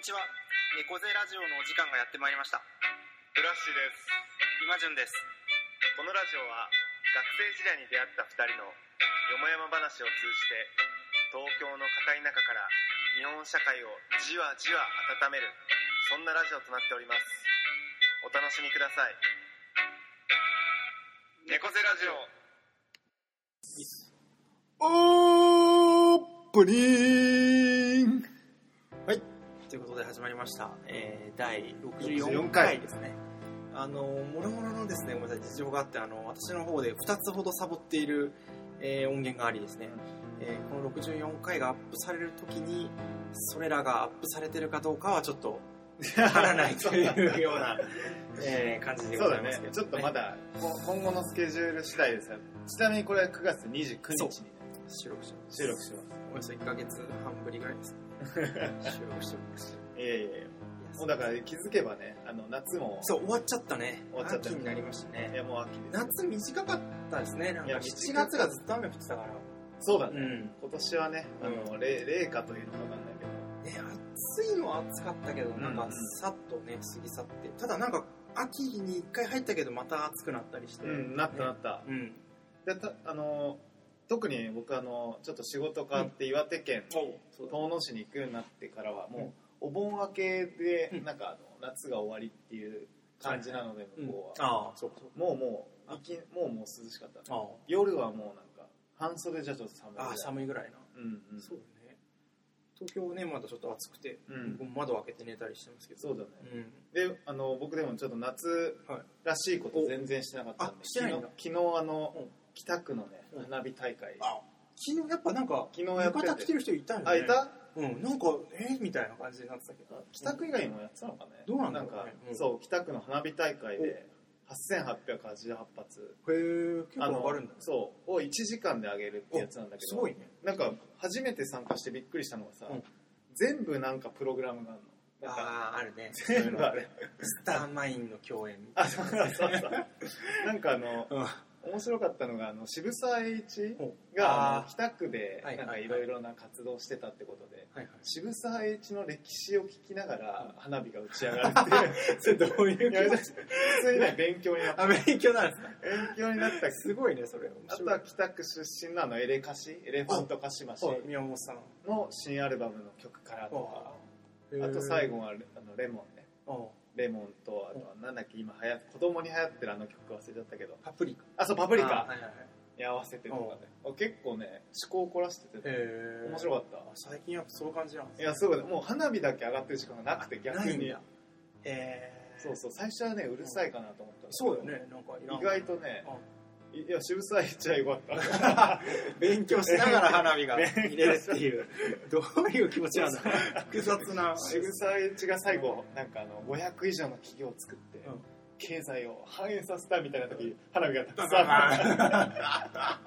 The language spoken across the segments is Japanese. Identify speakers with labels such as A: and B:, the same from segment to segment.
A: にちは。猫背ラジオのお時間がやってまいりました。
B: ブラッシュです。
A: 今順です。
B: このラジオは学生時代に出会った2人のよもやま話を通じて東京の片田舎から日本社会をじわじわ温めるそんなラジオとなっております。お楽しみください。猫背ラジオ。
C: オープニ
A: ました、えー、第64
C: 64
A: 回。
C: 回
A: ですね。あのもろもろのですねごめんなさい事情があってあの私の方で2つほどサボっている、えー音源がありですね、えーこの64回がアップされる時にそれらがアップされてるかどうかはちょっとわからないというような、えー感じで
C: そうだね
A: ございますけど、
C: ちょっとまだこ今後のスケジュール次第ですがちなみにこれは9月29日に。
A: 収録してます。
C: 収録してます。
A: およそ1ヶ月半ぶりぐらいですね。収録しております
C: いやいやいやもうだから気づけばねあの夏も。
A: そう終わっちゃったね。
C: 終わっちゃった
A: 秋になりました
C: い
A: ね
C: やもう秋です。
A: 夏短かったですね。なんか7月がずっと雨降ってたから。
C: そうだね、
A: うん。
C: 今年はねあの、冷冷夏というのかわかんないけど。
A: ね暑いのは暑かったけどなんか
C: うん
A: さっとね過ぎ去って。ただなんか秋に1回入ったけどまた暑くなったりして。
C: うんなったなった、
A: うん。
C: でたあの特に僕あのちょっと仕事があって岩手県遠野市に行くようになってからはもうお盆明けで
A: うん。
C: なんかあの夏が終わりっていう感じなので
A: うん。
C: 向こうは、もうもういきもうもう涼しかった。夜はもうなんか半袖じゃちょっと寒いぐらい。
A: ああ寒いぐらいな。
C: うんうん。
A: そうだね。東京ねまだちょっと暑くて
C: うん。
A: 窓開けて寝たりしてますけど。
C: そうだね。
A: うん。
C: であの僕でもちょっと夏
A: はい。
C: らしいこと全然してなかったんで
A: おあしてない
C: 昨日昨日あの
A: うん。
C: 北区のね
A: うん。
C: 花火大会。
A: あ昨日やっぱなんか浴衣着てる人いたよね。
C: あいた？
A: うんなんかえみたいな感じになってたけど。
C: 北区以外にもやってたのかね。
A: どうなんだろうね。
C: か
A: うん。
C: そう北区の花火大会で8888発。
A: へえ結構
C: あの
A: 上がるんだね。
C: そうを1時間で上げるってやつなんだけど。
A: すごいね。
C: なんか初めて参加してびっくりしたのがさ、
A: うん。
C: 全部なんかプログラムがあるの。なんか
A: あああるね。
C: 全部あれ
A: スターマインの共演みたい
C: あそうそうそうなんかあの
A: な
C: 面白かったのがあの渋沢栄一
A: う。ん
C: が北区で
A: はい
C: なんかいろいろな活動してたってことで
A: はいはい。
C: 渋沢栄一の歴史を聞きながら花火が打ち上がるって
A: どういう気持ち？
C: 普通にね勉強になった。
A: アメリカなんですか？
C: 勉強になった。
A: すごいねそれ。
C: あとは北区出身のあのエレカシエレファントカシマシ
A: はい宮本さん。
C: の新アルバムの曲からとか
A: あ
C: あと最後はあのレモンね。
A: あ
C: レモンとあとはなんだっけ今流行子供に流行ってるあの曲忘れちゃったけど
A: パプリカ。
C: あそうパプリカ。に合わせてとかね。あ結構ね思考を凝らしてて面白かった。
A: 最近やっぱそういう感じなんです
C: いやそうだもう花火だけ上がってる時間がなくて逆に。
A: え
C: そうそう最初はねうるさいかなと思った
A: そうよね。なんか
C: 意外とね
A: あ
C: いや渋沢栄一はよかった。
A: 勉強しながら花火が見れるっていうどういう気持ちなんだ。複雑な。
C: 渋沢栄一が最後なんかあの500以上の企業を作って、
A: うん。
C: 経済を反映させたみたいな時花火がたくさん。あ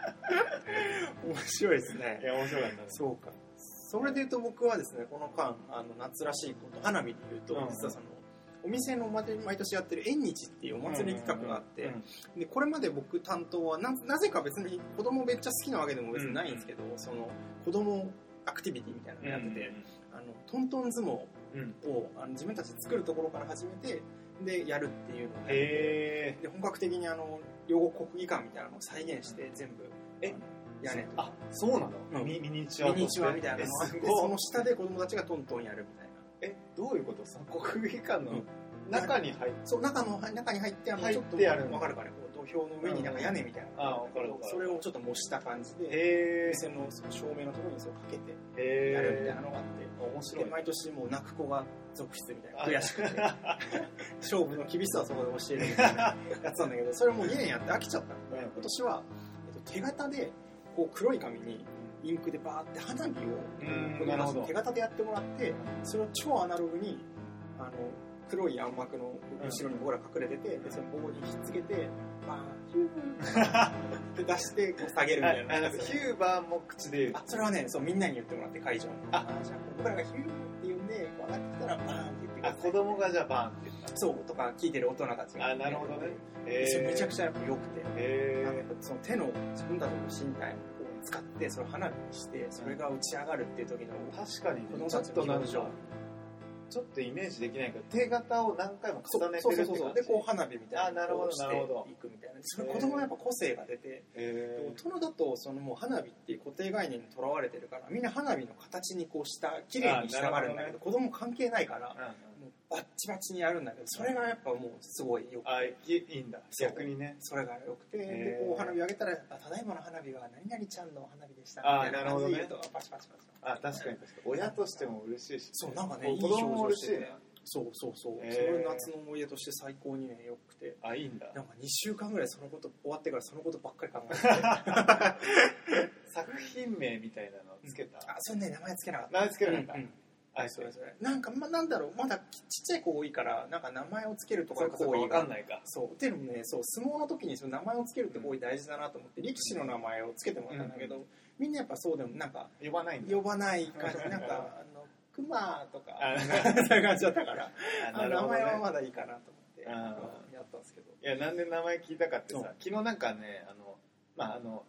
C: っ
A: 面白いですね。
C: たいや面白かったね。
A: そうか。それで言うと僕はですねこの間あの夏らしいこと花火で言うと、
C: うん。
A: 実はそのお店の毎毎年やってる縁日っていうお祭り企画があって、
C: うん
A: でこれまで僕担当はななぜか別に子供めっちゃ好きなわけでも別にないんですけど、その子供アクティビティみたいなのをやってて、あのトントン相撲
C: うん。
A: をあの自分たちで作るところから始めてでやるっていうのをで本格的にあの両国国技館みたいなのを再現して全部
C: え
A: あの屋根と。か
C: あそうなの、
A: うん。
C: ミミニチュア
A: ミニチュアみたいなの
C: え
A: があってその下で子供たちがトントンやるみたいな
C: えどういうこと？その国技館の
A: うん。
C: 中に入って、
A: そう中の中に入ってあの
C: 入
A: ちょっと分かるかねこう土俵の上になんか屋根みたいな。
C: あ分かる分かる。
A: それをちょっと模した感じで
C: へ
A: 店のその照明のところにそれをかけて
C: え
A: やるみたいなのがあって
C: 面白い。
A: で毎年もう泣く子が続出みたいな悔しくて 勝負の厳しさはそこで教えるみたいなやつなんだけどそれも2年やって飽きちゃった。ので
C: うん。
A: 今年は、えっと、手形でこう黒い紙にインクでバーって花火を
C: うん
A: こう
C: なるほど。
A: 手形でやってもらってそれを超アナログにあの黒い暗幕の後ろに僕ら隠れてて、でその棒にひっつけてバーンヒューって出してこう下げるみたいな。
C: ヒューバーも口で言う。
A: あそれはねそうみんなに言ってもらって会場に
C: あ
A: じゃあ僕らがヒューって言うんでこう上がってきたらバーンって言ってく
C: あ
A: ださい
C: 子供がじゃあバーンって言った
A: そうとか聞いてる大人たちが。
C: あなるほどね。
A: でそれめちゃく
C: ち
A: ちゃやっぱ良くて、
C: へ
A: あのやっぱその手の自分たちの身体を使ってそれを花火にしてそれが打ち上がるっていう時の
C: 確かに
A: 子供たちの
C: ちょっとイメージできないけど手形を何回も重ねてるって感じ。
A: でこう花火みたいな
C: あなるほど
A: こうしていくみたいな。それ子供はやっぱ個性が出て
C: へ
A: 大人だとそのもう花火っていう固定概念にとらわれてるからみんな花火の形にこうした綺麗にしたがるんだけど子供関係ないからうバッチバチにやるんだけどそれがやっぱもうすごいよく
C: あ
A: て
C: いいいんだ。逆にね。
A: それがよくて。でこう花火上げたらあただいまの花火は何々ちゃんの花火でした。
C: あなるほどね。
A: パチパチパチ
C: あ確かに確かに。親としても嬉しいし
A: そうなんかねいい
C: 子供も
A: 表情してて
C: 嬉しいね。
A: そうそうそう、
C: へー。
A: それ夏の思い出として最高にねよくて。
C: あいいんだ。
A: なんか2週間ぐらいそのこと終わってからそのことばっかり考えて
C: 作品名みたいなのつけた？
A: あそれね名前つけなかった。
C: 名前つけなかった。
A: うんうん
C: あ
A: それそれ。なんか、ま、なんだろう。まだちっちゃい子多いからなんか名前をつけるとか
C: そうかそうか分
A: 行為が。
C: かんないか。
A: そう。っていうのもねそう相撲の時にその名前をつけるって行為大事だなと思って力士の名前をつけてもらったんだけど、みんなやっぱそうでもなんか
C: 呼ばない
A: 呼ばない感じ。なんかあの熊とか
C: あ
A: そういう感じだったから
C: あ
A: あ名前は
C: ね
A: まだいいかなと思ってやったんですけど。
C: いやなんで名前聞いたかってさ
A: う。ん
C: 昨日なんかねあのまああの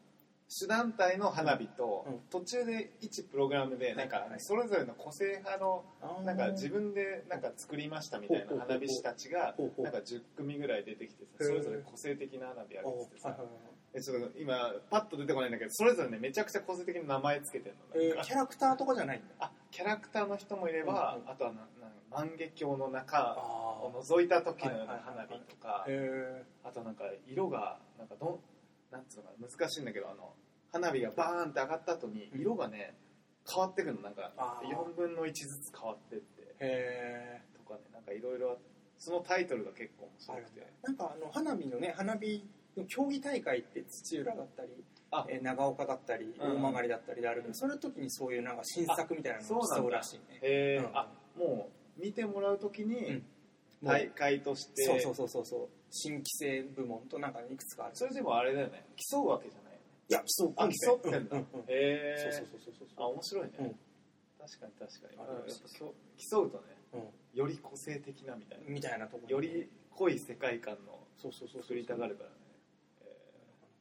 C: 主団体の花火と、
A: うん。
C: 途中で一プログラムでなんかそれぞれの個性派のなんか自分でなんか作りましたみたいな花火師たちがなんか10組ぐらい出てきてそれぞれ個性的な花火上げててさ。えちょっと今パッと出てこないんだけどそれぞれねめちゃくちゃ個性的な名前つけてるの
A: えーキャラクターとかじゃないんだ。
C: あキャラクターの人もいれば、
A: うんうん。
C: あとはなな万華鏡の中
A: あ
C: を覗いた時のような花火とか、
A: へ
C: あとなんか色がなんかどんなんつうのかな難しいんだけどあの花火がバーンって上がった後に
A: うん。
C: 色がね変わってくるの。なんか
A: あー。
C: 4分の1ずつ変わってって。
A: え
C: とかねなんかいろいろそのタイトルが結構面白くて。
A: なんかあの花火のね花火の競技大会って土浦だったり
C: あ。
A: えー長岡だったり
C: うん。
A: 大曲だったりであるけど、その時にそういうなんか新作みたいなのを
C: あそう
A: らしいね。
C: へえ、
A: うん。
C: あもう見てもらう時に大会として、
A: そうそうそうそうそう。新規制部門となんかいくつかある。
C: それでもあれだよね。競うわけじゃない
A: やそう
C: あ競ってんだ。へえ
A: そうそうそうそう
C: あ面白いね、
A: うん。
C: 確かに確かに。
A: あ
C: やっぱ競競うとね
A: う
C: より個性的なみたいな。
A: んみたいなところ
C: より濃い世界観の
A: そうそうそう
C: 作りたがるからね。え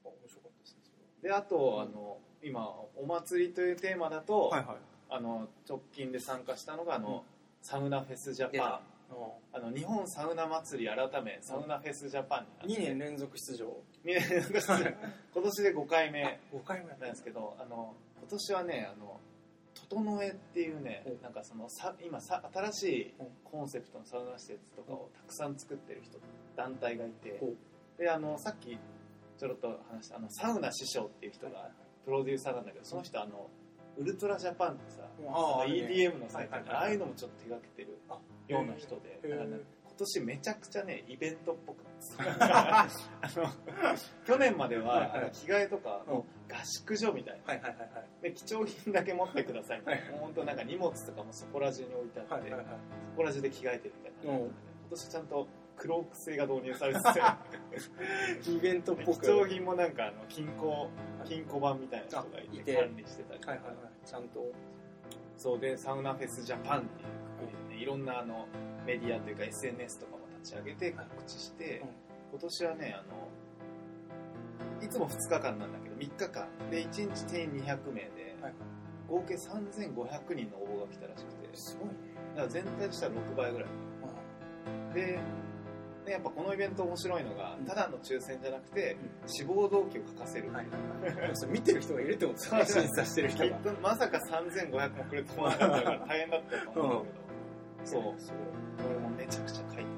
A: 面白かったですね
C: ーであと、あの今お祭りというテーマだと、
A: はいはい
C: あの直近で参加したのがあの、サウナフェスジャパン。あの日本サウナ祭り改めサウナフェスジャパンに
A: 2年連続出場
C: 今年で5回目
A: 5回目
C: なんですけどあの今年はねあの整えっていうね
A: うん
C: なんかそのさ今さ新しい
A: うん
C: コンセプトのサウナ施設とかをたくさん作ってる人団体がいて。であのさっきちょろっと話したあのサウナ師匠っていう人がプロデューサーなんだけどその人あのウルトラジャパンってさ EDM のサイトああいうのもちょっと手がけてる
A: あ
C: ような人で年めちゃくちゃねイベントっぽく。あの去年までは、
A: はいはい。
C: あの着替えとかの合宿所みたいな。
A: はいはいはいはい。
C: で貴重品だけ持ってください。みたい。な本当なんか荷物とかもそこら中に置いてあって、
A: はいはいはい。
C: そこら中で着替えてるみたいな、
A: うん。
C: 今年ちゃんとクローク製が導入されて
A: イベントってぽく。
C: 貴重品もなんかあの金庫金庫版みたいな人がい
A: て
C: て。管理してたりとか、
A: はいはいはい。ちゃんと。
C: そうでサウナフェスジャパンっていうねいろんなあのメディアというか SNS とかも立ち上げて告知して、
A: うん。
C: 今年はねあのいつも2日間なんだけど3日間。で1日定員200名で、
A: はい。
C: 合計3500人の応募が来たらしくて。
A: すごいね。
C: だから全体としては6倍ぐらい。ででやっぱこのイベント面白いのが
A: うん。
C: ただの抽選じゃなくて志望動機を書かせる、
A: はい。はい見てる人がいるってことですね。審査してる人が。
C: まさか3500もくれてもらったから大変だったと思うんだけど、そう。
A: すごい
C: これもめちゃくちゃ書いて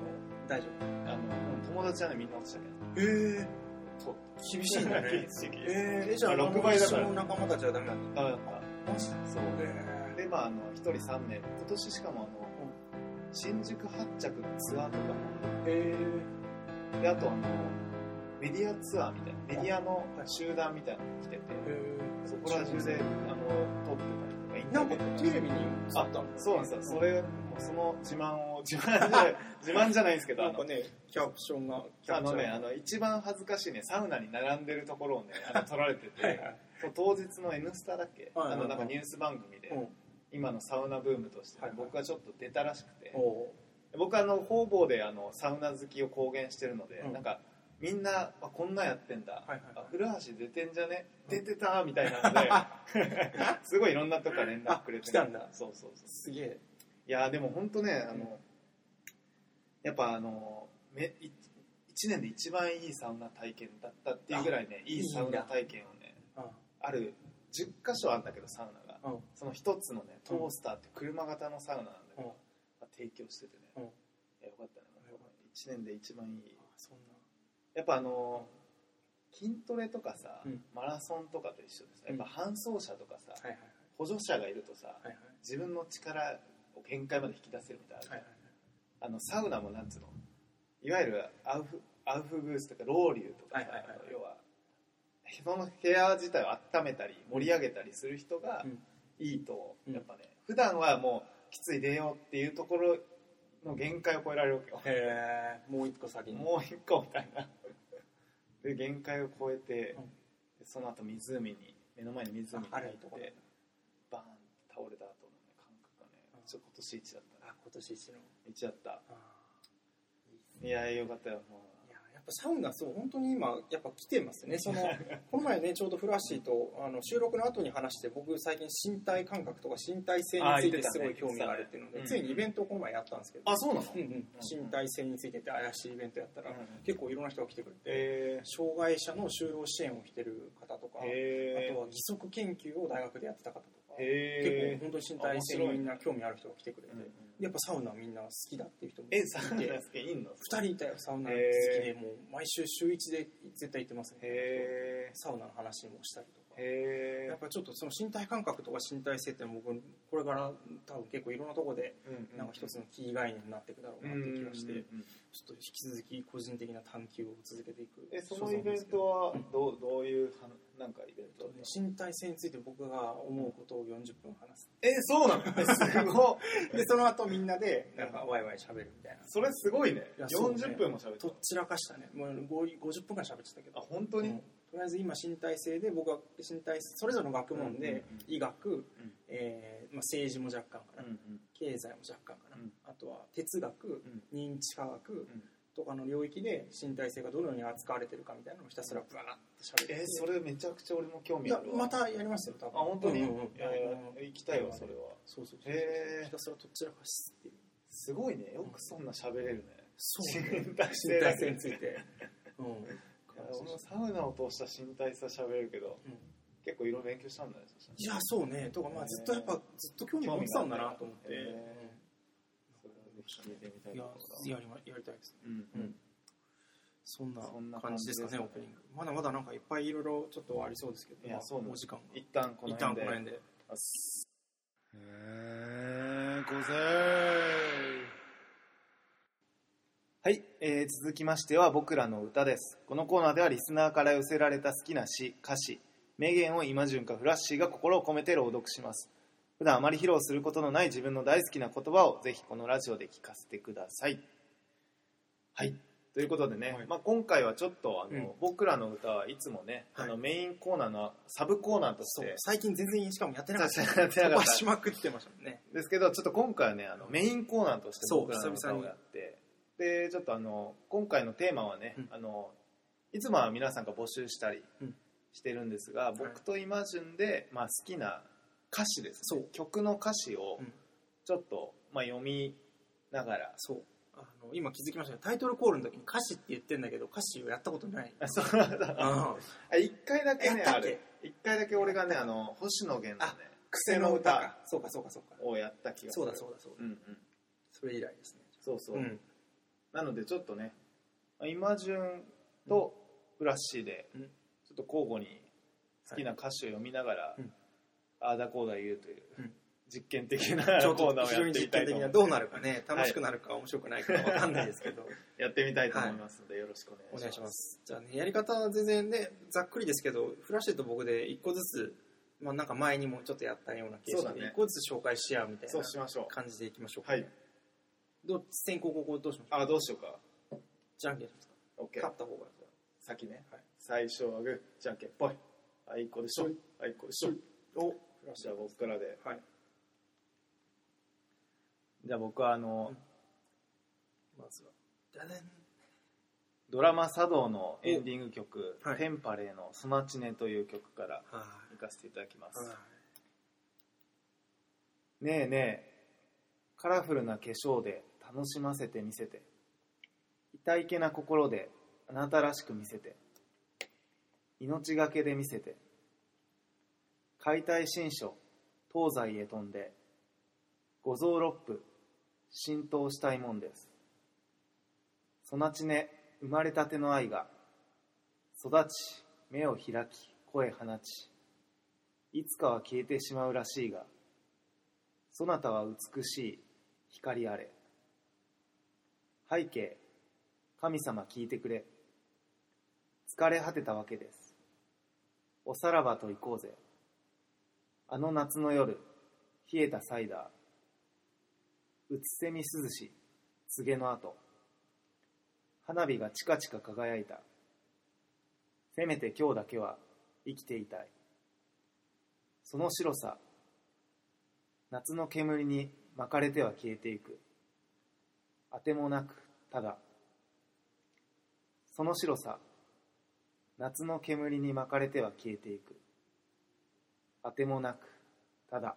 A: 大丈
C: あの友達はねみんな落ちたけど。
A: 夫へえ。
C: そう。
A: 厳しいんだね え。ー、じゃあ
C: あ6倍だから。
A: の仲間たちはダメなんだ。
C: ダメだった
A: マジで。
C: そう。
A: へ
C: でまああの1人3名今年しかもあの、新宿発着のツアーとかも
A: え。
C: であとあのメディアツアーみたいなメディアの集団みたいなのが来てて。
A: え。
C: そこら中であの撮ってたりとかインタ
A: なんか
C: ビュー
A: テレビに映ったんだ
C: そうなんですよ。それもうその自慢を自慢じゃない自慢じゃないんですけど
A: なんかねキャプションが
C: あのねあの一番恥ずかしいねサウナに並んでるところをねあの撮られてて
A: はい
C: 当日の「N スタ」だっけ、
A: はいはいはい。
C: あのなんかニュース番組で、
A: うん。
C: 今のサウナブームとして、
A: はいはい。
C: 僕がちょっと出たらしくて、
A: お
C: 僕はあの方々であのサウナ好きを公言してるので、
A: うん。
C: なんかみんなあこんなんやってんだ、
A: はいはい。
C: あ古橋出てんじゃね？出てたみたいなので すごいいろんなとこから連絡くれて
A: あ来たんだ。
C: そうそうそう。
A: すげえ
C: いやでも本当ねあの、やっぱあのめい一年で一番いいサウナ体験だったっていうぐらいねいいサウナ体験をねある10箇所あるんだけどサウナが。
A: うん。
C: その一つのねトースターって車型のサウナなんだけど、
A: うん。
C: まあ提供しててね、よかったね。1年で一番いい。
A: そんな。
C: やっぱあの筋トレとかさ、
A: うん。
C: マラソンとかと一緒でさやっぱ搬送車とかさ、
A: はいはい。
C: 補助者がいるとさ、
A: はいはい。
C: 自分の力を限界まで引き出せるみたいな、
A: はいはい
C: あのサウナもなんつうの？いわゆるアウフアウフグースとかロウリュとかさ、
A: はいはいはい。
C: 要はその部屋自体を温めたり盛り上げたりする人が
A: うん。
C: いいと、
A: うん。
C: やっぱね普段はもうきつい出ようっていうところの限界を超えられるわけよ。
A: へえもう一個先に。
C: もう一個みたいな。で限界を超えて、
A: うん。
C: でその後湖に目の前に湖に
A: あ
C: 入ってバーンって倒れた後の、ね、感覚がね
A: うん
C: ちょ今年一だったね
A: あ今年一の。
C: 一だった。
A: い
C: やよかったよも
A: いややっぱサウナそう本当に今やっぱ来てますね。その この前ねちょうどフラッシーとあの収録の後に話して僕最近身体感覚とか身体性についてすごい興味があるっていうので、
C: ね
A: ついにイベントをこの前やったんですけど、
C: あそうなの？
A: うんうん、身体性についてって怪しいイベントやったら、
C: うん
A: 結構いろんな人が来てくれて、
C: え
A: 障害者の就労支援をしてる方とか、あとは義足研究を大学でやってた方とか、
C: え
A: 結構本当に身体性にみんな興味ある人が来てくれて、やっぱサウナみんな好きだっていう人もい
C: え
A: て
C: サウナ好きいんの
A: 2人いたよサウナ好きでもう毎週週1で絶対行ってますね。
C: へ
A: サウナの話もしたりとか。
C: えへえ
A: やっぱちょっとその身体感覚とか身体性って僕これから多分結構いろんなところでなんか一つのキー概念になっていくだろうなって気がしてちょっと引き続き個人的な探求を続けていく
C: えそのイベントはど。うどういうはなんかイベント
A: 身体性について僕が思うことを40分話す。
C: えそうなのえすごい。
A: でその後みんなでなんかワイワイ喋るみたいな。
C: それすごいね。
A: いね。
C: 40分も喋って
A: とっちらかしたね。もう50 50分間喋ってたけど。
C: あ本当に、
A: うんとりあえず今身体性で僕は身体それぞれの学問で
C: うんうんうん。
A: 医学、えーまあ、政治も若干かな、
C: うんうん。
A: 経済も若干かな、
C: うん。
A: あとは哲学、
C: ん。
A: 認知科学とかの領域で身体性がどのように扱われてるかみたいなのをひたすらブワーッと喋って。
C: えそれめちゃくちゃ俺も興味あるわ。
A: またやりますよ多
C: あ
A: 分
C: 本当に、
A: うんうん。
C: 行きたいわそれは。
A: そうそうそう
C: へー。
A: ひたすらとっちらかしって
C: すごいね。よくそんな喋れるね。
A: そう
C: 身体
A: 身
C: 性
A: 体性について。うん
C: 俺もサウナを通した身体さ喋れるけど、
A: うん。
C: 結構いろいろ勉強したんだね
A: いやそうね。とかまあずっとやっぱずっと興味持ってたんだなと思って、
C: 興味があってそれはぜひ聞いてみたい
A: いややりまやりたいですね。
C: うんうん。
A: そんな
C: そんな
A: 感じですかねオープニング。まだまだなんかいっぱいいろいろちょっとありそうですけどまあお時間が。
C: 一旦この
A: 一旦こ
C: 辺で。
A: の辺で
C: へえごぜはい、えー続きましては僕らの歌です。このコーナーではリスナーから寄せられた好きな詩歌詞名言を今順かフラッシーが心を込めて朗読します。普段あまり披露することのない自分の大好きな言葉をぜひこのラジオで聞かせてください。はい。ということでね、
A: はい。
C: まあ、今回はちょっとあの、
A: うん。
C: 僕らの歌はいつもね、
A: はい。
C: あのメインコーナーのサブコーナーとして
A: 最近全然しかもやってなかった。
C: やってなかった。
A: しまくってましたもんね。
C: ですけどちょっと今回はねあのメインコーナーとして僕らの歌をやってでちょっとあの今回のテーマはね、
A: うん。
C: あのいつもは皆さんが募集したり
A: うん。
C: してるんですが、僕とイマジュンで、まあ、好きな歌詞です。ね
A: そう。
C: 曲の歌詞を
A: うん。
C: ちょっと、まあ、読みながら、
A: そう。あの今気づきましたね。タイトルコールの時に歌詞って言ってんだけど歌詞をやったことない。
C: あそう
A: あ
C: あ一回だけねあれ一回だけ俺がねあの星野源のね
A: あ
C: 癖の歌
A: か。そうかそうかそうか。
C: をやった気がする。
A: そうだそうだそうだ。
C: うんうん。
A: それ以来ですね。
C: そうそう、
A: うん
C: なのでちょっとねまあ今順とフラッシーで
A: うん。
C: ちょっと交互に好きな歌詞を読みながら、
A: うん。
C: ああだこうだ言うという、
A: うん。
C: 実験的なコーナーをやってみたいと
A: 実験的な
C: 思います
A: どうなるかね楽しくなるか面白くないかわかんないですけど。
C: やってみたいと思いますので、よろしくお願いします。
A: じゃあねやり方は全然ねざっくりですけどフラッシュと僕で一個ずつまあなんか前にもちょっとやったような形
C: そうだね。
A: 式で一個ずつ紹介し合うみたいな感じでいきましょうか。
C: はい
A: どう先行後攻どうしましょう
C: あどうしようか。
A: じゃんけんしますか
C: ？OK
A: 勝った方が
C: 先ね、
A: はい。
C: 最初はグーじゃんけんぽい。あいこでしょ。あいこでしょ。
A: お
C: じゃあ僕からで。
A: ュはい。
C: じゃあ僕はあの、
A: うん。まずは。ダダン
C: ドラマ「茶道」のエンディング曲「
A: はい。
C: テンパレーのスマチネ」という曲から
A: はい。
C: 行かせていただきます、
A: はい。
C: ねえねえカラフルな化粧で楽しませてみせて。痛いけな心であなたらしく見せて。命がけで見せて。解体新書東西へ飛んで。五臓六腑浸透したいもんです。そなちね生まれたての愛が育ち目を開き声放ち。いつかは消えてしまうらしいがそなたは美しい光あれ。背景神様聞いてくれ。疲れ果てたわけです。おさらばと行こうぜ。あの夏の夜冷えたサイダー。うつせみ涼し告げの後。花火がチカチカ輝いた。せめて今日だけは生きていたい。その白さ夏の煙に巻かれては消えていく。あてもなくただその白さ夏の煙に巻かれては消えていく。あてもなくただ。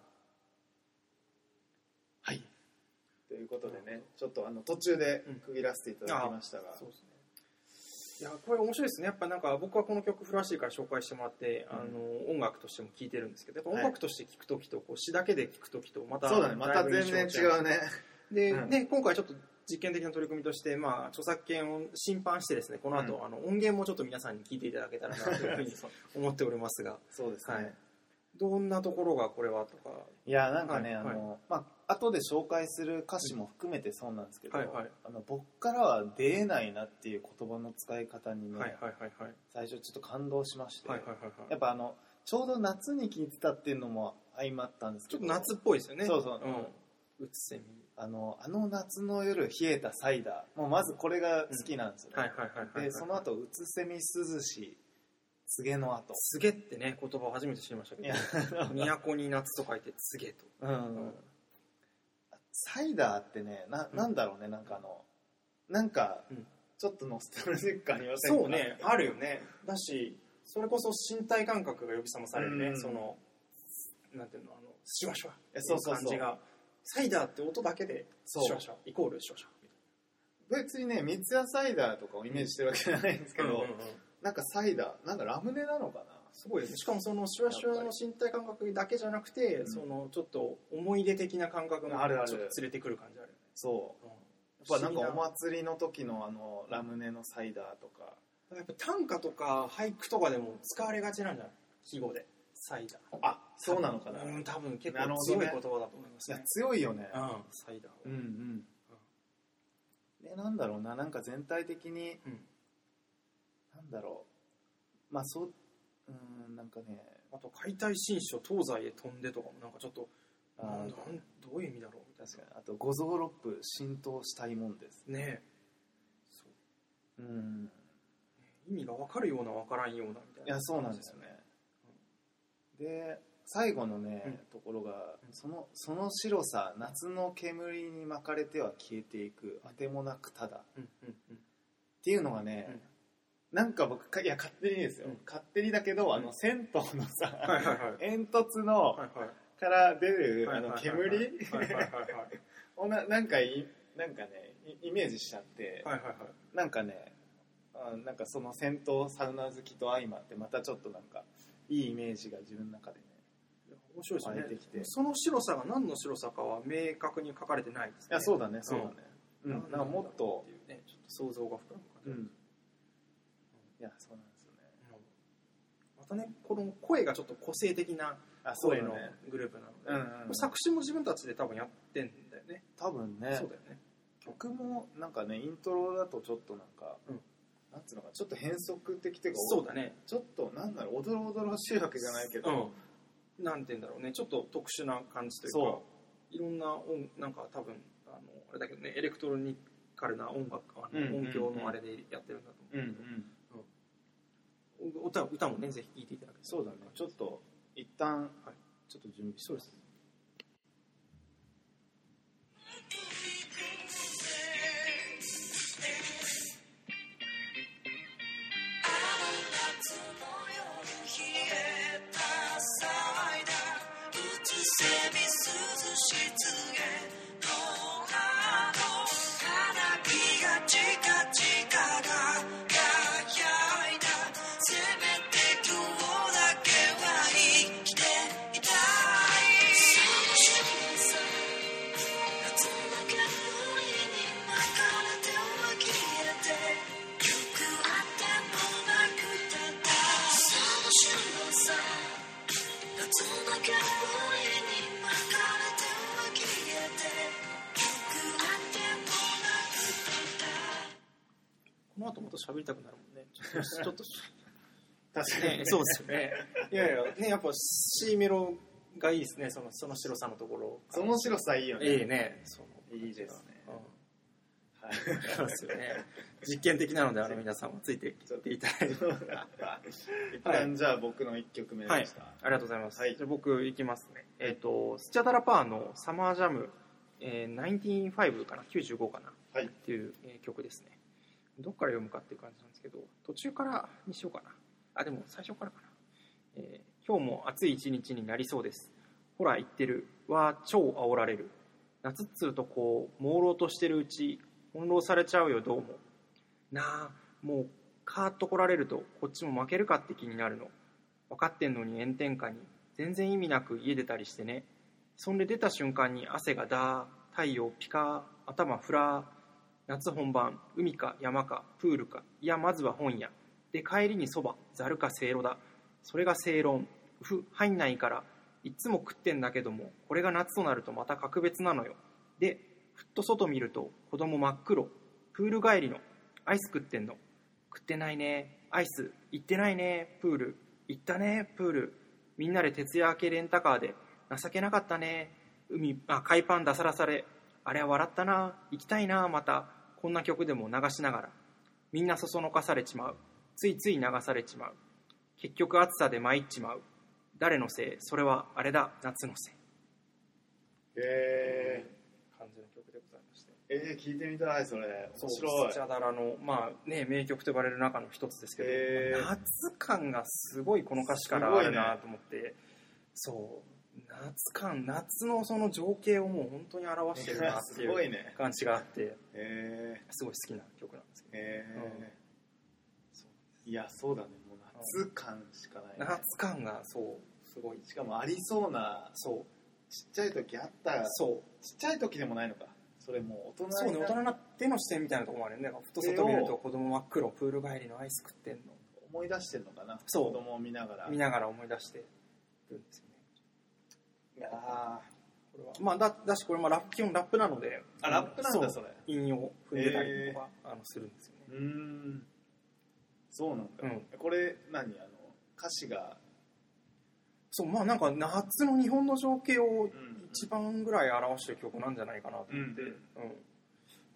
C: はい。ということでねちょっとあの途中で区切らせていただきましたが、
A: そうですね。いやこれ面白いですね。やっぱなんか僕はこの曲フラッシーから紹介してもらって、
C: うん。
A: あの音楽としても聴いてるんですけどやっぱ
C: はい。
A: 音楽として聴く時とこう詩だけで聴く時とまた
C: そうだね。また全然違うね。
A: で、
C: うん。
A: で今回ちょっと実験的な取り組みとして、まあ、著作権を審判してですねこの後、
C: うん。
A: あの音源もちょっと皆さんに聞いていただけたらなというふうに 思っておりますが。
C: そうですね、
A: はい。どんなところがこれはとか。
C: いやなんかね、
A: はい。
C: あのまあ後で紹介する歌詞も含めてそうなんですけど、
A: はいはい。
C: あの僕からは出えないなっていう言葉の使い方にね、
A: はいはいはいはい。
C: 最初ちょっと感動しまして、
A: はいはいはいはい。
C: やっぱあのちょうど夏に聴いてたっていうのも相まったんですけど
A: ちょっと夏っぽいですよね。
C: そうそう。
A: うん、うつせみ。
C: あのあの夏の夜冷えたサイダー。もうまずこれが好きなんですよね、
A: はいはいはいはい
C: でその後うつせみ涼し告げの後。
A: すげってね言葉を初めて知りましたけど。都に夏と書いてつげと。
C: うん、サイダーってねななんだろうねなんかあのなんか
A: うん。
C: ちょっとノスタルジックありませんか
A: そうねあるよね。だしそれこそ身体感覚が呼び覚まされるね、
C: うん。
A: そのなんていうのあのシュワシュワ。
C: えそうそうそう
A: 感じがサイダーって音だけで
C: そう。
A: シュワシュワイコールシュワシュワみ
C: 別にね三ツ矢サイダーとかをイメージしてるわけじゃないんですけど、
A: うんうんうん。
C: なんかサイダーなんかラムネなのかな？
A: すごいよねしかもそのシュワシュワの身体感覚だけじゃなくて、
C: ん。
A: そのちょっと思い出的な感覚も
C: あるある。
A: 連れてくる感じある
C: そう。
A: うん。
C: やっぱなんかお祭りの時のあのラムネのサイダーとか。
A: やっぱ短歌とか俳句とかでも使われがちなんじゃない？季語でサイダー。
C: あそうなのかな、
A: うん多分結構強い言葉だと思います
C: いや
A: ね
C: 強いよね。
A: うん。サイダー
C: うんうん。でなんだろうな。なんか全体的に、
A: うん。
C: なんだろう。まあそううんなんかね。
A: あと解体新書東西へ飛んでとかもなんかちょっと
C: あ
A: んどういう意味だろう。みたい
C: 確かに。あと五臓六腑浸透したいもんです。
A: なねそう。
C: う。ん。
A: 意味が分かるような分からんようなみたいな。い
C: やそうなんですよねで最後のね、
A: うん。
C: ところがそのその白さ夏の煙に巻かれては消えていくあてもなくただ。っ
A: うんうんうん。
C: ていうのがね、なんか僕かいや勝手にですよ、
A: うん。
C: 勝手にだけどあの
A: うん。
C: 銭湯のさ、
A: はいはいはい。
C: 煙突の
A: はいはい。
C: から出るあの煙？をななんかいなんかねイイメージしちゃって、
A: はいはいはい。
C: なんかねあなんかその銭湯サウナ好きと相まってまたちょっとなんかいいイメージが自分の中でね
A: 面白いですよね。
C: てきて
A: その白さが何の白さかは明確に書かれてないですね。
C: いやそうだねそうだね。うん、
A: な
C: なんかもっと
A: っていうねちょっと想像が膨らむ感じ、
C: うん。いやそうなんですよね。
A: またねこの声がちょっと個性的な
C: あそう
A: 声のグループなので、作詞も自分たちで多分やってんだよね。
C: 多分ね
A: そうだよね。
C: 曲もなんかねイントロだとちょっとなんか、
A: うん
C: なんつうのかちょっと変則的っていうか
A: そうだね。
C: ちょっとなんだろうおどろおどろしいわけじゃないけど、
A: うん。なんて言うんだろうねちょっと特殊な感じというか
C: そ
A: いろんな音なんか多分あのあれだけどねエレクトロニカルな音楽あの、
C: うんうんうん。
A: 音響のあれでやってるんだと
C: う。んう
A: 思う、
C: ん。
A: お歌歌もねぜひ聴いていただけ
C: そうだね。ちょっと一旦、
A: はい。
C: ちょっと準備して。
A: そうです
D: あ
A: りたくなるもんねちょっと
C: 確かに
A: ね、そうですよね。いやいや、ね、やっぱ C メロがいいですね、そのその白さのところ。
C: その白さいいよね
A: いいね。その
C: いいですね
A: うん
C: はい
A: そうですよね。実験的なので、あの皆さんもついてきていただいて。
C: 一旦じゃあ僕の1曲目
A: はい
C: でした、
A: ありがとうございます。
C: はい
A: じゃあ僕いきますね。えっ、と、スチャダラパーのサマージャム、えー、95かな、95かな、
C: はい
A: っていう、えー曲ですね。どっから読むかっていう感じなんですけど、途中からにしようかな。あ、でも最初からかな。えー今日も暑い一日になりそうです。ほら言ってる。は超煽られる。夏っつうとこう、朦朧としてるうち、翻弄されちゃうよ、どうも。なあ、もう、カーッと来られると、こっちも負けるかって気になるの。分かってんのに炎天下に全然意味なく家出たりしてねそんで出た瞬間に汗がダー太陽ピカー頭フラー夏本番海か山かプールか。いやまずは本屋。で帰りにそばざるかせいろだ。それが正論。ふ入んないから。いっつも食ってんだけどもこれが夏となるとまた格別なのよ。でふっと外見ると子供真っ黒。プール帰りの。アイス食ってんの。食ってないね。アイス。行ってないね。プール。行ったね。プール。みんなで徹夜明けレンタカーで。情けなかったね。海あ海パン出さらされ。あれは笑ったな。行きたいなまた。こんな曲でも流しながらみんなそそのかされちまう。ついつい流されちまう。結局暑さで参っちまう。誰のせい？それはあれだ。夏のせい。
C: へ
A: 感じの曲でございまして。
C: ええー、聞いてみたいそれ。面白い。
A: スチャダラのまあね名曲と呼ばれる中の一つですけど、
C: へー。
A: 夏感がすごいこの歌詞からあるなと思って、そう夏感夏のその情景をもう本当に表してるなって
C: す
A: いう
C: ごいね。
A: 感じがあって
C: へえ
A: すごい好きな曲なんですけど、
C: へえいやそうだね。もう夏感しかない、ね、
A: 夏感がそうすごい。
C: しかもありそうな
A: そう。
C: ちっちゃい時あった
A: そう。
C: ちっちゃい時でもないのか。それもう大人
A: そうね大人になっての視点みたいなところもあるよね。ふと外見ると子供真っ黒プール帰りのアイス食ってんの。
C: 思い出してんのかな。
A: そう。
C: 子供を見ながら。
A: 見ながら思い出してるんですよ。ね
C: いやー。
A: これは。まあだだしこれもラップ基本ラップなので
C: あラップなんだ
A: う。
C: それ。
A: 韻を踏んでたりとか、あのするんですよね。
C: うーん。そうなんだ、
A: うん。
C: これ何？あの歌詞が。
A: そうまあなんか夏の日本の情景を
C: ん。
A: 一番ぐらい表してる曲なんじゃないかなと思って、
C: う
A: うん。ん。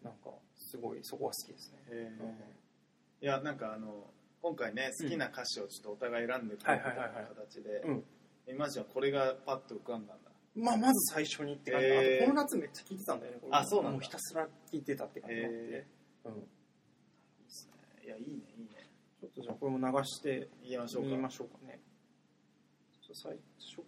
A: なんかすごいそこは好きですね、
C: えー。
A: うん
C: いやなんかあの今回ね好きな歌詞をちょっとお互い選んでくれた
A: はいはいはいはい。
C: 形で。
A: うん
C: 今じゃこれがパッと浮かんだんだ。
A: まあ、まず最初にって感じ、
C: へー。
A: あとこの夏めっちゃ聴いてたんだよね
C: あそうなんだ。
A: もうひたすら聴いてたって感じがあって、
C: へ
A: うん、
C: いやいいねいいね。
A: ちょっとじゃあこれも流してみましょうかね。ちょっと最初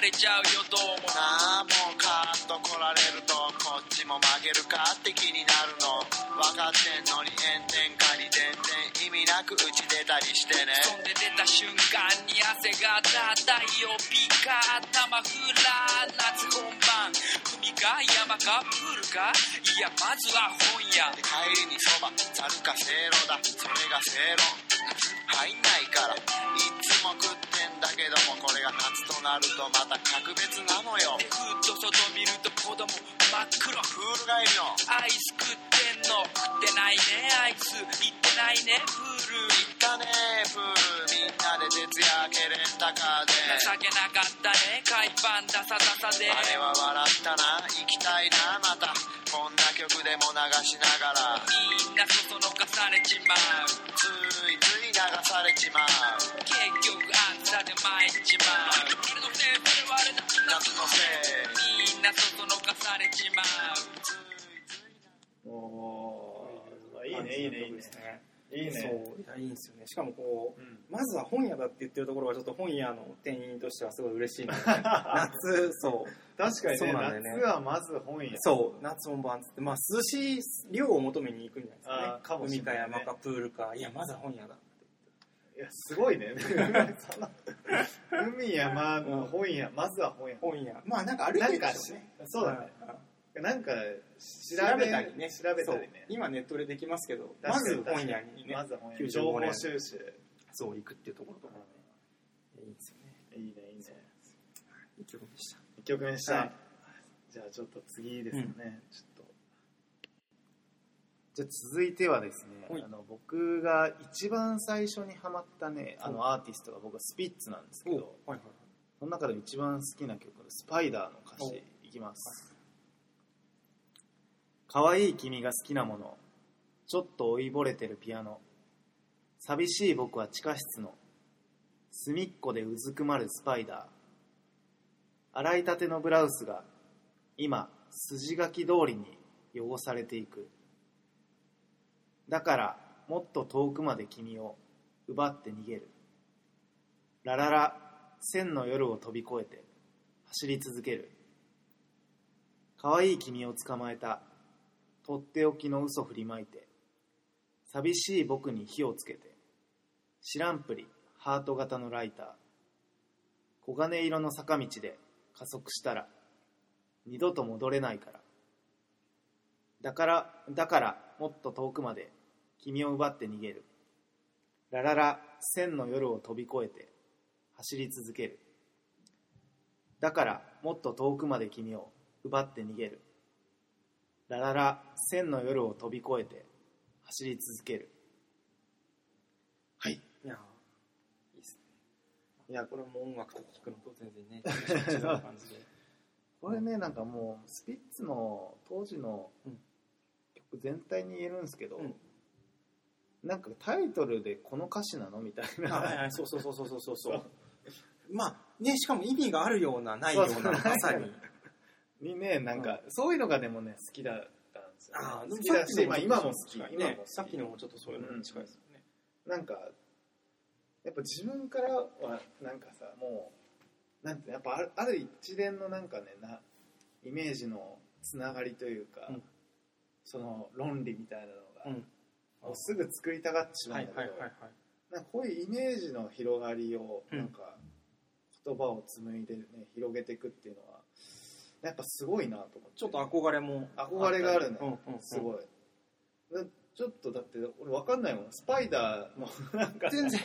E: れちゃうよどうも。
B: なあもうカーッと来られるとこっちも負けるかって気になるの。分かってんのに炎天下に全然意味なく打ち出たりしてね。
E: そんで出た瞬間に汗がだ太陽ピカ頭フラ夏本番海か山かプールか？いやまずは本屋。
B: で帰りにそばざるかせいろだ。それが正論入んないから。いつも食ってんだけどもこれが夏となるとまた格別なのよ。
E: でふっと外見ると子供真っ黒。
B: プール帰りの。
E: アイス食ってんの食ってないね。アイス行ってないね。プール
B: 行ったねプールみんなで徹夜明けレンタカーで。
E: 情けなかったね。海パンダサダサで。
B: あれは笑ったな。行きたいなまた。こんな曲でも流しながら。
E: みんなそそのかされちまう。
B: ついつい流されちまう。
E: 結局暑さで参っちまう。俺のせいそれはあれだ。
B: 夏のせい。
E: みんなそそのかされちまう。
C: おーいいねいいねいいね。いいね。
A: そういやいいんですよね。しかもこう
C: うん。
A: まずは本屋だって言ってるところがちょっと本屋の店員としてはすごい嬉しいので。夏そう。
C: 確かにね
A: そうなんだよね。
C: 夏はまず本屋。
A: そう夏本番っつって。まあ涼しい量を求めに行くんじゃないですかね。
C: かもしれないね。
A: 海か山かプールか。いやまずは本屋だ
C: いやすごいね。海山の本屋。まずは本屋。
A: 本屋。まあなんか歩いてるでしょうね。
C: そうだね。
A: うん
C: なんか
A: 調
C: 調べ
A: べたりね。
C: 調べたりね。
A: 今ネットでできますけどまず本屋にね
C: まずは本屋
A: 95
C: 情報
A: 年
C: 収集。
A: そう行くっていうところとかね。いいですよね。
C: いいねいいね。
A: いい曲でした。
C: 1曲目でした、
A: はい。
C: じゃあちょっと次ですね、ちょっと。じゃあ続いてはですね、
A: はい。
C: あの僕が一番最初にハマったねあのアーティストが僕はスピッツなんですけど
A: はいはい
C: その中で一番好きな曲スパイダーの歌詞いきます可愛い君が好きなもの。ちょっと老いぼれてるピアノ。寂しい僕は地下室の。隅っこでうずくまるスパイダー。洗いたてのブラウスが今筋書き通りに汚されていく。だからもっと遠くまで君を奪って逃げる。ラララ千の夜を飛び越えて走り続ける。可愛い君を捕まえた。とっておきの嘘振りまいて寂しい僕に火をつけて知らんぷりハート型のライター黄金色の坂道で加速したら二度と戻れないから。だからだからもっと遠くまで君を奪って逃げる。ラララ千の夜を飛び越えて走り続ける。だからもっと遠くまで君を奪って逃げる。ラララ千の夜を飛び越えて走り続ける。はい。
A: いやいいですね。
C: いや
A: これも音楽と聴くのと全然ね 違う感じで。
C: これねなんかもうスピッツの当時の
A: うん。
C: 曲全体に言えるんですけど、
A: うん。
C: なんかタイトルでこの歌詞なのみたいな、
A: はいはいそうそうそうそうそうそう。そうまあねしかも意味があるようなないような。まさに
C: にねなんか、そういうのがでもね好きだったんですよ、ね、
A: ああ
C: 好きだし、まあ、今も好き、
A: ね。
C: 今も
A: さっきのもちょっとそういうのに近いですよね、
C: なんかやっぱ自分からはなんかさもうなんてやっぱあるある一連のなんかねなイメージのつながりというか、
A: うん。
C: その論理みたいなのが、
A: うん。
C: もうすぐ作りたがってしま
A: はい
C: うんだけど、
A: はいはいはい。
C: なんかこういうイメージの広がりを
A: うん。
C: なんか言葉を紡いでね広げていくっていうのはやっぱすごいなと思って。
A: ちょっと憧れも。
C: 憧れがあるね。
A: うんうんうん。
C: すごい。だちょっとだって俺わかんないもん。スパイダーの なんか。
A: 全然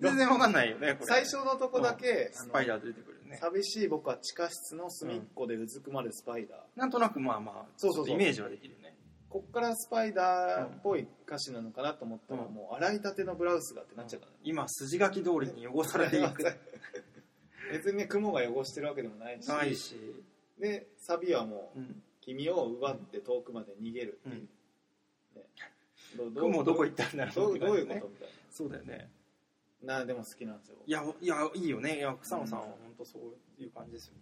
A: 全然わかんないよね
C: 最初のとこだけ、
A: スパイ
C: ー
A: ダー出てくるね。
C: 寂しい僕は地下室の隅っこでうずくまるスパイダー、
A: なんとなくまあまあ
C: そうそう
A: イメージはできるよね。
C: こっからスパイダーっぽい歌詞なのかなと思ったら、
A: うん。
C: もう洗いたてのブラウスがってなっちゃうからね、
A: 今筋書き通りに汚されていく。
C: 別にね雲が汚してるわけでもないし。
A: ないし、
C: でサビはもう
A: うん、
C: 君を奪って遠くまで逃げるっていう、ね。どど
A: 雲どこ行ったんだろ
C: ど
A: う
C: どういうこ
A: ね
C: とみたい
A: そうだよね。
C: ななでも好きなんですよ。
A: いやいやいいよね。いや草野さんは本当そういう感じですよね、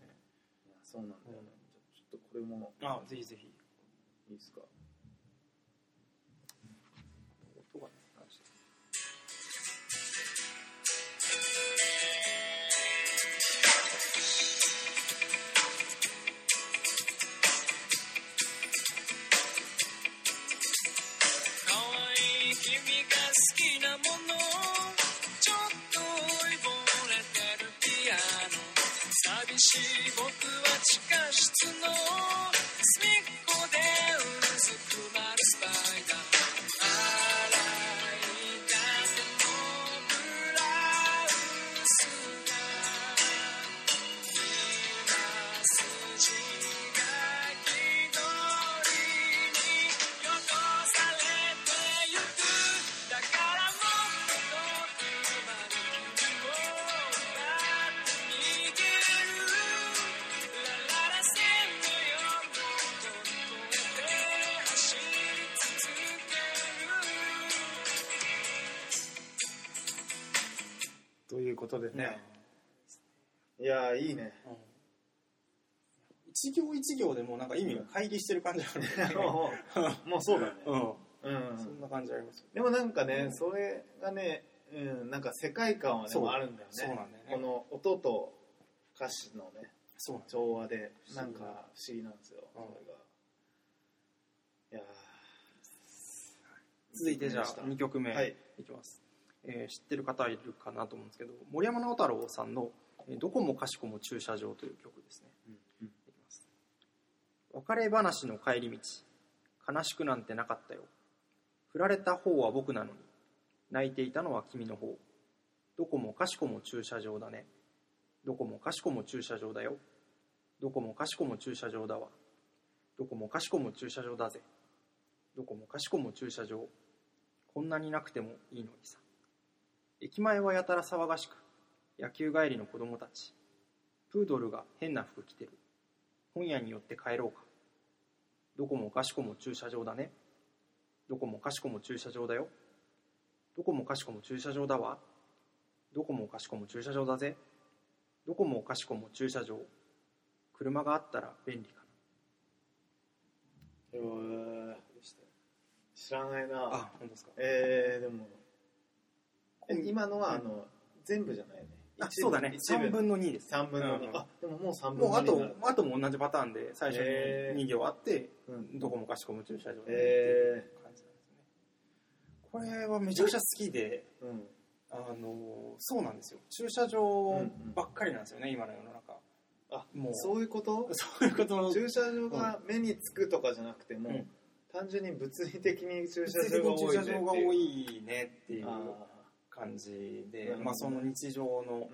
C: いやそうなんだよね、ちょっとこれも。
A: あぜひぜひ。
C: いいですか？
E: きなもの。ちょっと追いぼれてるピアノ。寂しい僕は地下室の隅っこでうずくまるスパイダー。
C: ことで
A: ね
C: ね。いや。いいね。
A: うん。一行一行でもうなんか意味が乖離してる感じあるね
C: も うもう。そうだね。
A: うん。
C: うん。
A: そんな感じあります。よ
C: でもなんかね、それがね、うん、なんか世界観はで
A: そう。
C: もあるんだよね。
A: そうなんだよね。
C: この音と歌詞のね、
A: そう
C: 調和で、
A: な
C: なんか不思議なんですよ、
A: うん。
C: それが。いやー。
A: 続いてじゃあ2曲目
C: はい。
A: いきます、えー知ってる方いるかなと思うんですけど森山直太朗さんのえー「どこもかしこも駐車場」という曲ですね。
C: うんうん。
A: 別れ話の帰り道。悲しくなんてなかったよ。振られた方は僕なのに。泣いていたのは君の方。どこもかしこも駐車場だね。どこもかしこも駐車場だよ。どこもかしこも駐車場だわ。どこもかしこも駐車場だぜ。どこもかしこも駐車場。こんなになくてもいいのにさ駅前はやたら騒がしく野球帰りの子供たちプードルが変な服着てる。本屋に寄って帰ろうか。どこもかしこも駐車場だね。どこもかしこも駐車場だよ。どこもかしこも駐車場だわ。どこもかしこも駐車場だぜ。どこもかしこも駐車場。車があったら便利か
C: えー
A: な
C: 知らないな。
A: あ本当ですか？
C: えー、でも、え今のはあの、全部じゃないよね。
A: あそうだね。
C: 一部。
A: 3分の2です。
C: 3分の2。
A: うん
C: あ、でももう3分の2
A: もうあとあとも同じパターンで最初に2行あって、
C: うん
A: どこもかしこも駐車場でっていう
C: え
A: 感じなんですね。これはめちゃくちゃ好きで
C: ー、うん。
A: あのそうなんですよ。駐車場ばっかりなんですよね、今の世の中。
C: あ、
A: もう。
C: そういうこと？
A: そういうこと。の
C: 駐車場が目につくとかじゃなくても、
A: うん。
C: 単純に物理的に駐車
A: 物理的に駐車
C: 場が多いねっていう
A: 感じでまあ、その日常の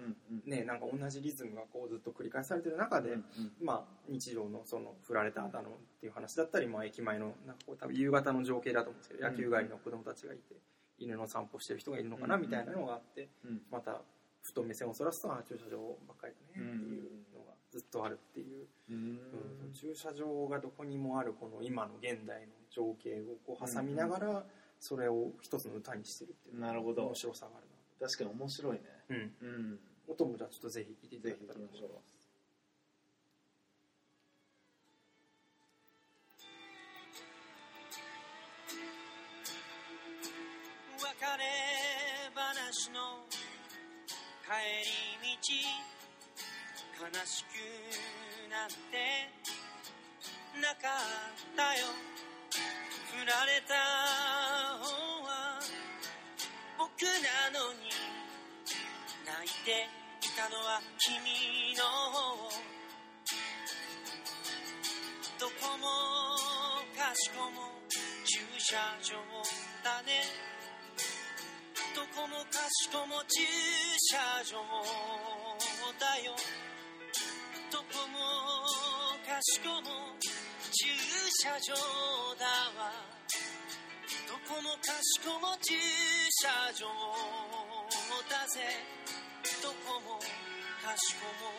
A: ねなんか同じリズムがこうずっと繰り返されてる中で、
C: うん
A: まあ、日常のその振られただのっていう話だったり、まあ、駅前のなんかこう多分夕方の情景だと思うんですけど、
C: うん。
A: 野球帰りの子供たちがいて犬の散歩してる人がいるのかな
C: うん。
A: みたいなのがあって、
C: うん。
A: またふと目線をそらすとあ駐車場ばっかりだねっていうのがずっとあるっていう、
C: うん。
A: うん。駐車場がどこにもあるこの今の現代の情景をこう挟みながらそれを一つの歌にしてるっていう。
C: なるほど。
A: 面白さがある
C: 確かに面白いね。
A: な、うん、
C: うん。
A: 音もじゃあちょっとぜひ聴いていただ
C: ぜひ
A: けたらと思いま
C: 行きましょう
F: 別れ話の帰り道悲しくなんてなかったよ。振られた。方は僕なのに。泣いていたのは君の。方どこもかしこも駐車場だね。どこもかしこも駐車場だよ。どこもかしこも駐車場だわ。どこもかしこも駐車場だぜ。どこもかしこも。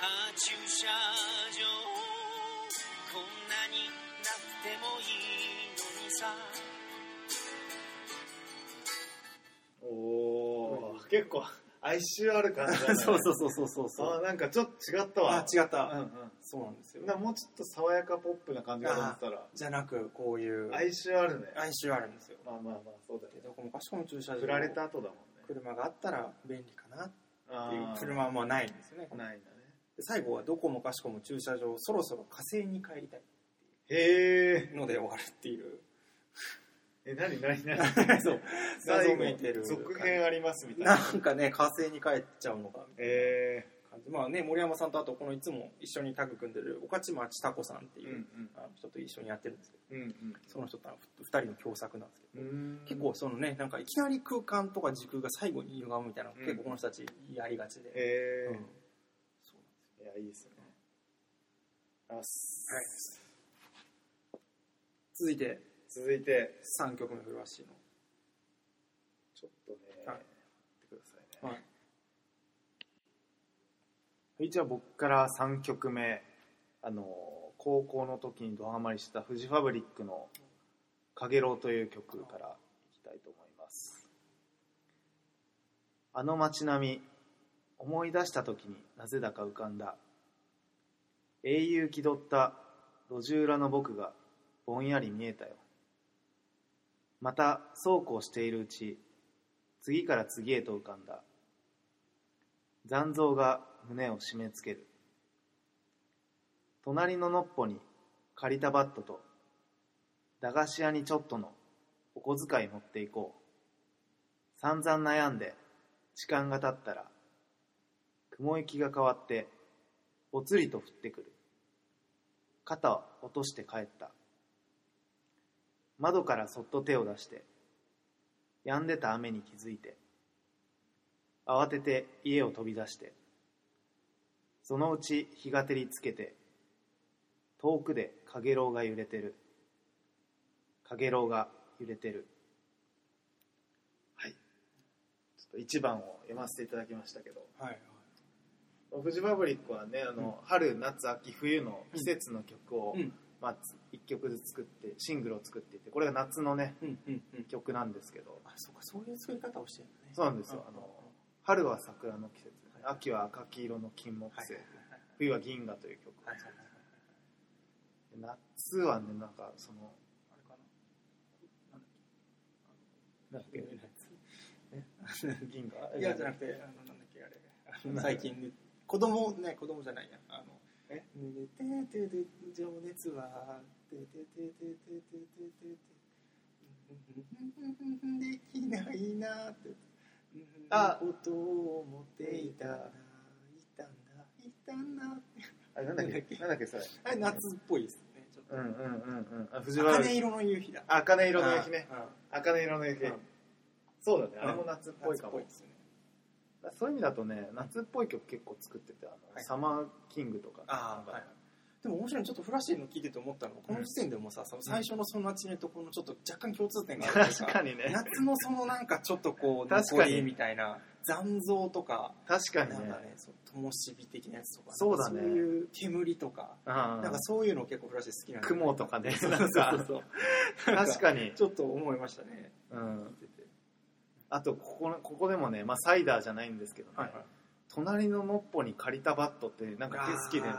F: ああ駐車場。こんなになくてもいいのにさ。
C: おー結構。哀愁ある感じだね。
A: そうそうそうそうそうそう。
C: あなんかちょっと違ったわ。
A: あ違った、
C: うんうん。
A: そうなんですよ。
C: なもうちょっと爽やかポップな感じがと思ってたら。
A: じゃなくこういう。
C: 哀愁あるね。
A: 哀愁あるんですよ。
C: まあまあまあそうだよね。
A: でどこもかしこも駐車場
C: 振られた後だもんね。
A: 車があったら便利かなっていう車はまあないんですよね
C: ないんだね。
A: で最後はどこもかしこも駐車場そろそろ火星に帰りたい
C: へえ
A: ので終わるっていう
C: え何何何？
A: そう。
C: 最
A: 謎めいてる
C: 後続編ありますみたいな。
A: なんかね火星に帰っちゃうのかみたいな
C: え
A: 感じ。まあね森山さんとあとこのいつも一緒にタッグ組んでる御徒町タコさんっていう、
C: うんうん。
A: あの人と一緒にやってるんですけど。
C: ー、うん。
A: その人と2人の共作なんですけど、
C: うん。うん
A: 結構そのねなんかいきなり空間とか時空が最後に歪むみたいなの、
C: うん。
A: 結構この人たちやりがちで、
C: えー。
A: うん。そう
C: いやいいですね。あす。
A: はい。続いて
C: 続いて。
A: 3曲目フルワッシーの。
C: ちょっとね、
A: はい。
C: 待ってくださいね、
A: はい。
C: 一応僕から3曲目。あの高校の時にドハマりしたフジファブリックの「かげろう」という曲からいきたいと思います。あの街並み思い出した時になぜだか浮かんだ。英雄気取った路地裏の僕がぼんやり見えたよまたそうこうしているうち次から次へと浮かんだ。残像が胸を締め付ける。隣ののっぽに借りたバットと駄菓子屋にちょっとのお小遣い持っていこう。散々悩んで時間が経ったら雲行きが変わってぽつりと降ってくる。肩を落として帰った。窓からそっと手を出して止んでた雨に気づいて慌てて家を飛び出してそのうち日が照りつけて遠くでかげろうが揺れてる。かげろうが揺れてる。はい。ちょっと1番を読ませていただきましたけど。
A: はいはい。
C: フジファブリックはねあの、春夏秋冬の季節の曲を、
A: うん
C: まあ、つ1曲ずつ作ってシングルを作っていてこれが夏のね
A: うんうんうん。
C: 曲なんですけど。
A: あそうかそういう作り方をしてるのね。
C: そうなんですよ。あの春は桜の季節。秋は赤黄色の金木犀。
A: はい
C: 冬は銀河という曲。
A: はいはいはい
C: 夏はねなんかその
A: あれか
C: な？んだっけ？
A: な
C: 銀河？
A: いやじゃなくてあのなんだっけあれ。最近ね。子供ね子供じゃないやあの
C: え
A: でててて情熱はてててててててててできないなって
C: あ
A: ことを思っていたらいたんだいたんだ
C: あれなんだっけなんだっけそれ
A: あれ夏っぽいですねちょっと
C: うんうんうんうんあ藤原
A: 茜色の夕日だ
C: 茜色の夕日ね茜色の夕日
A: うん
C: そうだねあれも夏っぽいかも
A: 夏っぽいですよね
C: そういう意味だとね夏っぽい曲結構作っててあの、
A: はい。
C: サマーキングとか。
A: ああはい。でも面白い。ちょっとフラッシーの聞いてて思ったのはこの時点でもさ、その最初のその夏のところのちょっと若干共通点がある
C: 確かにね。
A: 夏のそのなんかちょっとこう残りみたいな残像とか
C: 確かにね。
A: なんかねその灯火的なやつとか
C: そうだね。
A: そういう煙とか
C: あ
A: なんかそういうの結構フラッシー好きなんで
C: 雲とかね
A: そうそうそう
C: 確かに、
A: ちょっと思いましたね。
C: うん、
A: てて
C: あとここのここでもね、まあ、サイダーじゃないんですけどね、
A: はいはい。
C: 隣ののっぽに借りたバットってなんか好きでね。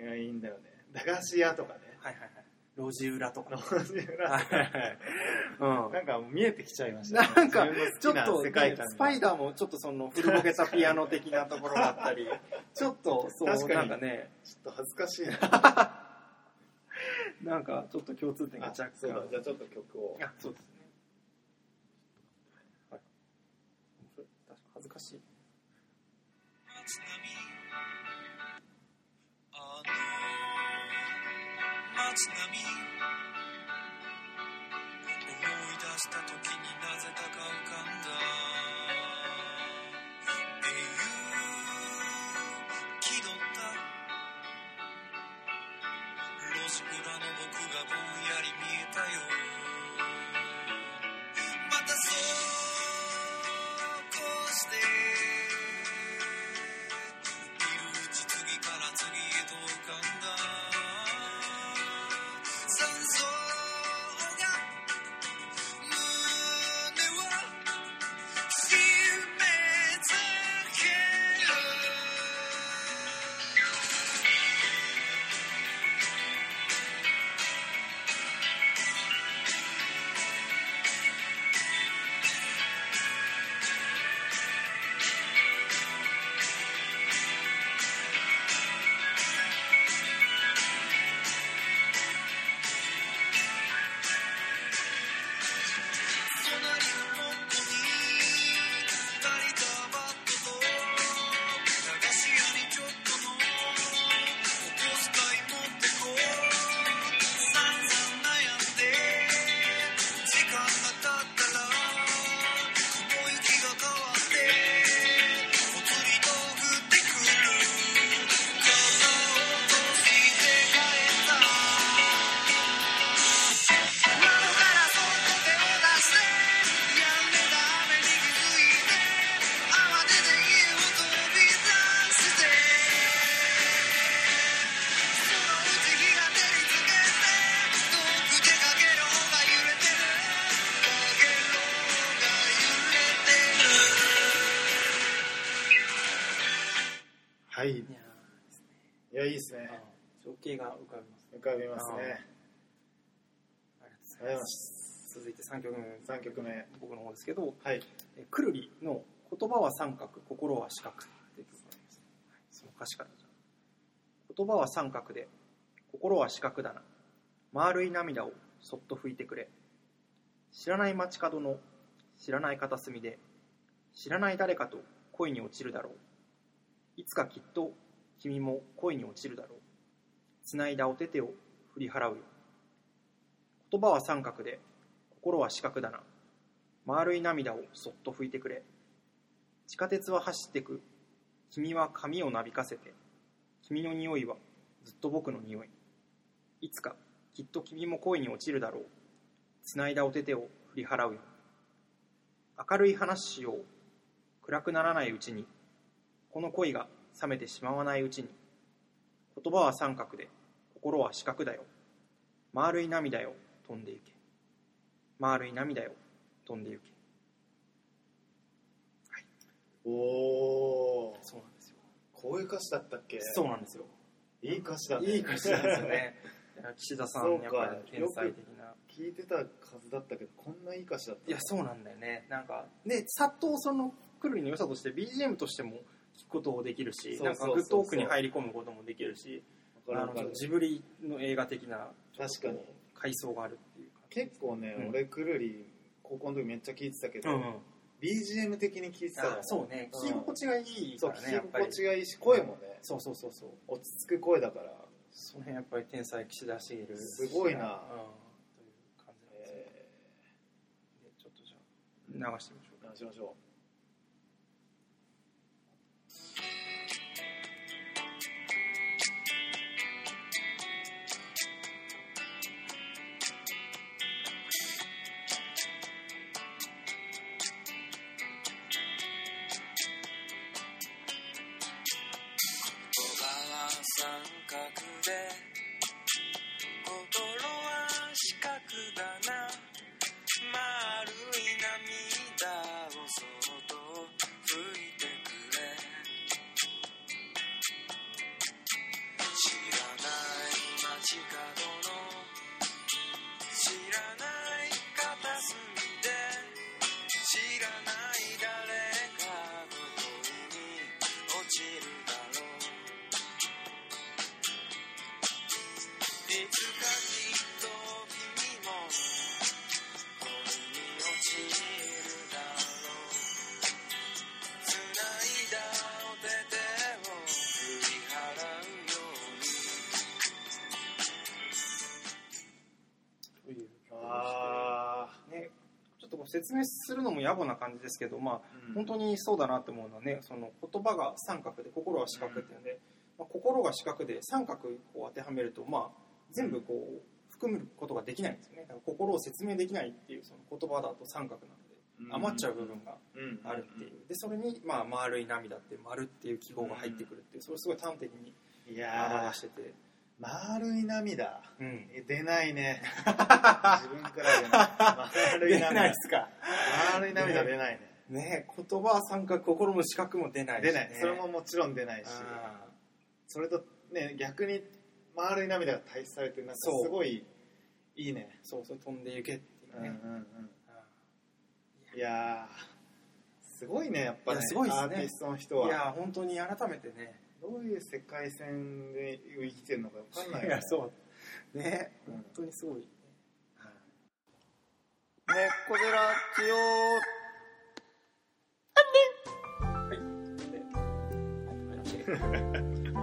A: い
C: やいいんだよね。駄菓子屋とかね。
A: いはいはい。路地裏とか。
C: 路地裏。
A: はいはいはい。うん。
C: なんか見えてきちゃいました、ね、
A: なんかちょっと、ねスパイダーもちょっとその古ぼけたピアノ的なところがあったり、ちょっとそう、
C: 確かに。
A: なんかね、
C: ちょっと恥ずかしいな。
A: なんかちょっと共通点が
C: あ
A: 若干。
C: じゃあちょっと曲を。
A: あ、そうですね。はい。面白い確か恥ずかしい。
D: 松並あの松並思い出した時になぜだか浮かんだ英雄気取った路地裏の僕がぼんやで
C: す
A: けど
C: はい。
A: えくるりの「言葉は三角心は四角」っていう曲があります、はいその歌詞から言葉は三角で心は四角だな。丸い涙をそっと拭いてくれ。知らない街角の知らない片隅で知らない誰かと恋に落ちるだろう。いつかきっと君も恋に落ちるだろう。繋いだお手手を振り払うよ。言葉は三角で心は四角だな丸い涙をそっと拭いてくれ。地下鉄は走ってく。君は髪をなびかせて。君の匂いはずっと僕の匂い。いつかきっと君も恋に落ちるだろう。繋いだお手手を振り払うよ。明るい話しよう。暗くならないうちに。この恋が冷めてしまわないうちに。言葉は三角で。心は四角だよ。丸い涙よ飛んでゆけ。丸い涙よ。飛んでゆけ
C: おおー。
A: そうなんですよ。
C: こういう歌詞だったっけ？
A: そうなんですよ。
C: いい歌詞だね。
A: いい歌詞なんですよね。岸田さんやっぱり天才的な。
C: 聞いてたはずだったけどこんないい歌詞だった
A: いやそうなんだよね。なんかでさっとそのくるりの良さとして BGM としても聴くこともできるしなんかグッと奥に入り込むこともできるしあのジブリの映画的な
C: 確かに。
A: 階層があるっていうか。
C: 結構ね、
A: うん。
C: 俺くるり高校の時めっちゃ聴いてたけど、
A: うんうん。
C: BGM 的に聴いてた
A: そうね。
C: うん。
A: 聴き心地がいいからねやっぱり。
C: 心地がいいし声もね
A: そうそうそうそう。
C: 落ち着く声だから、
A: その辺やっぱり天才岸田茂
C: すごいな。
A: うん。という感じなんですよ。
C: え
A: でちょっとじゃあ流してみましょう
C: ー、流しましょ
B: 言
A: 説明するのも野暮な感じですけどまあ
C: ー、
A: 本当にそうだなって思うのはねその言葉が三角で心は四角っていうので、まあ、心が四角で三角を当てはめるとまあ全部こう含むことができないんですよね。だから心を説明できないっていうその言葉だと三角なので余っちゃう部分が
C: うん。
A: あるっていう。でそれにまあ丸い涙って丸っていう記号が入ってくるっていうそれをすごい端的に表してて、
C: ー丸い涙。
A: うん、
C: え出ないね。自分から出ない丸い
A: 出ない
C: 涙
A: ですか。
C: 丸い涙出ないね。
A: ね。言葉は三角心も四角も出ないし、ね、
C: 出ない。それももちろん出ないし。
A: あ
C: それとね逆に丸い涙が対比されてなんかすごいいいね。
A: ーそうそれ飛んでいけっていうね、
C: うんうんうん。
A: あ
C: いやーすごいねやっぱね。
A: いやすごいっすね。
C: アーティストの人
A: ーい
C: は
A: や本当に改めてね
C: どういう世界線で生きてるのか分かんないよね。
A: いやそう。ね。
C: うん。
A: 本当にすごい、ねはい。わかりました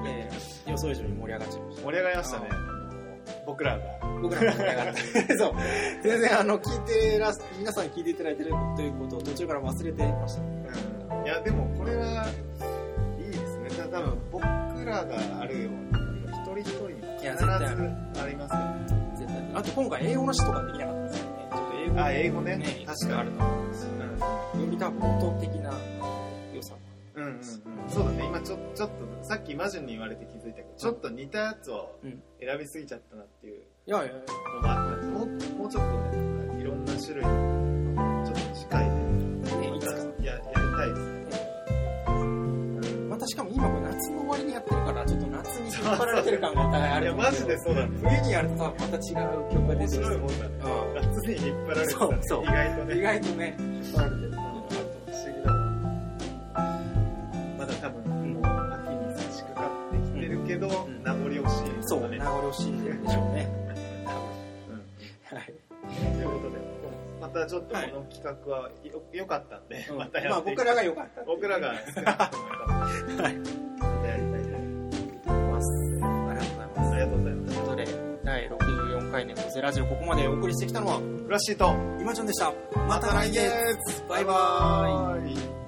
A: いやいや予想以上に盛り上がっちゃいまし
C: オ盛り上がりましたね僕らが
A: た僕らも盛り上がったそう全然あの聞いてら皆さん聞いていただいてるということを途中から忘れ？てました
C: うんいやでもこれ？はですねただ多分僕らがあるように一人一人に必ずありますよね。
A: 絶対あと今回英語の詩とかできなかったですよね。ちょっと英語
C: あ英語ね。
A: ね
C: 確かに。
A: あると思うん。ですよ読みたこと的な良さ。
C: うんうんうん。そうだね。今ちょちょっとさっきマジュンに言われて気づいたけどちょっと似たやつを
A: うん
C: 選びすぎちゃったなっていう。
A: いやいやいや。
C: のがあってもうもうちょっとねいろんな種類のちょっと近いね
A: ねいつか。
C: ややりたいですね。
A: またしかも今引っ張られてる感がお互いある
C: いやマジでそうなん
A: 冬にやるとまた違う曲が出
C: 面
A: てきて
C: 白いもんだね
A: う
C: 夏に引っ張られてたね。
A: そう。そう。
C: 意外と
A: ん。
C: ね
A: 意外とね、引っ張られてる。
C: まだ多分もう秋に差し掛かってきてるけど、
A: ん。
C: 名残惜しい。
A: そう、
C: だね
A: 名残惜しいんでしょうね。
C: うん。
A: はい。
C: ということでまたちょっとこの企画はよ良かったんで、またや
A: まあ
C: っていき
A: 僕らが良かった。
C: 僕らが。
A: はい。
C: やりたいとうございます
A: ということで、第64回猫背ラジオ、ここまでお送りしてきたのは、
C: フラッシーと
A: 今ちゃんでした。ま
C: また来月
A: バイバーイ。
C: イ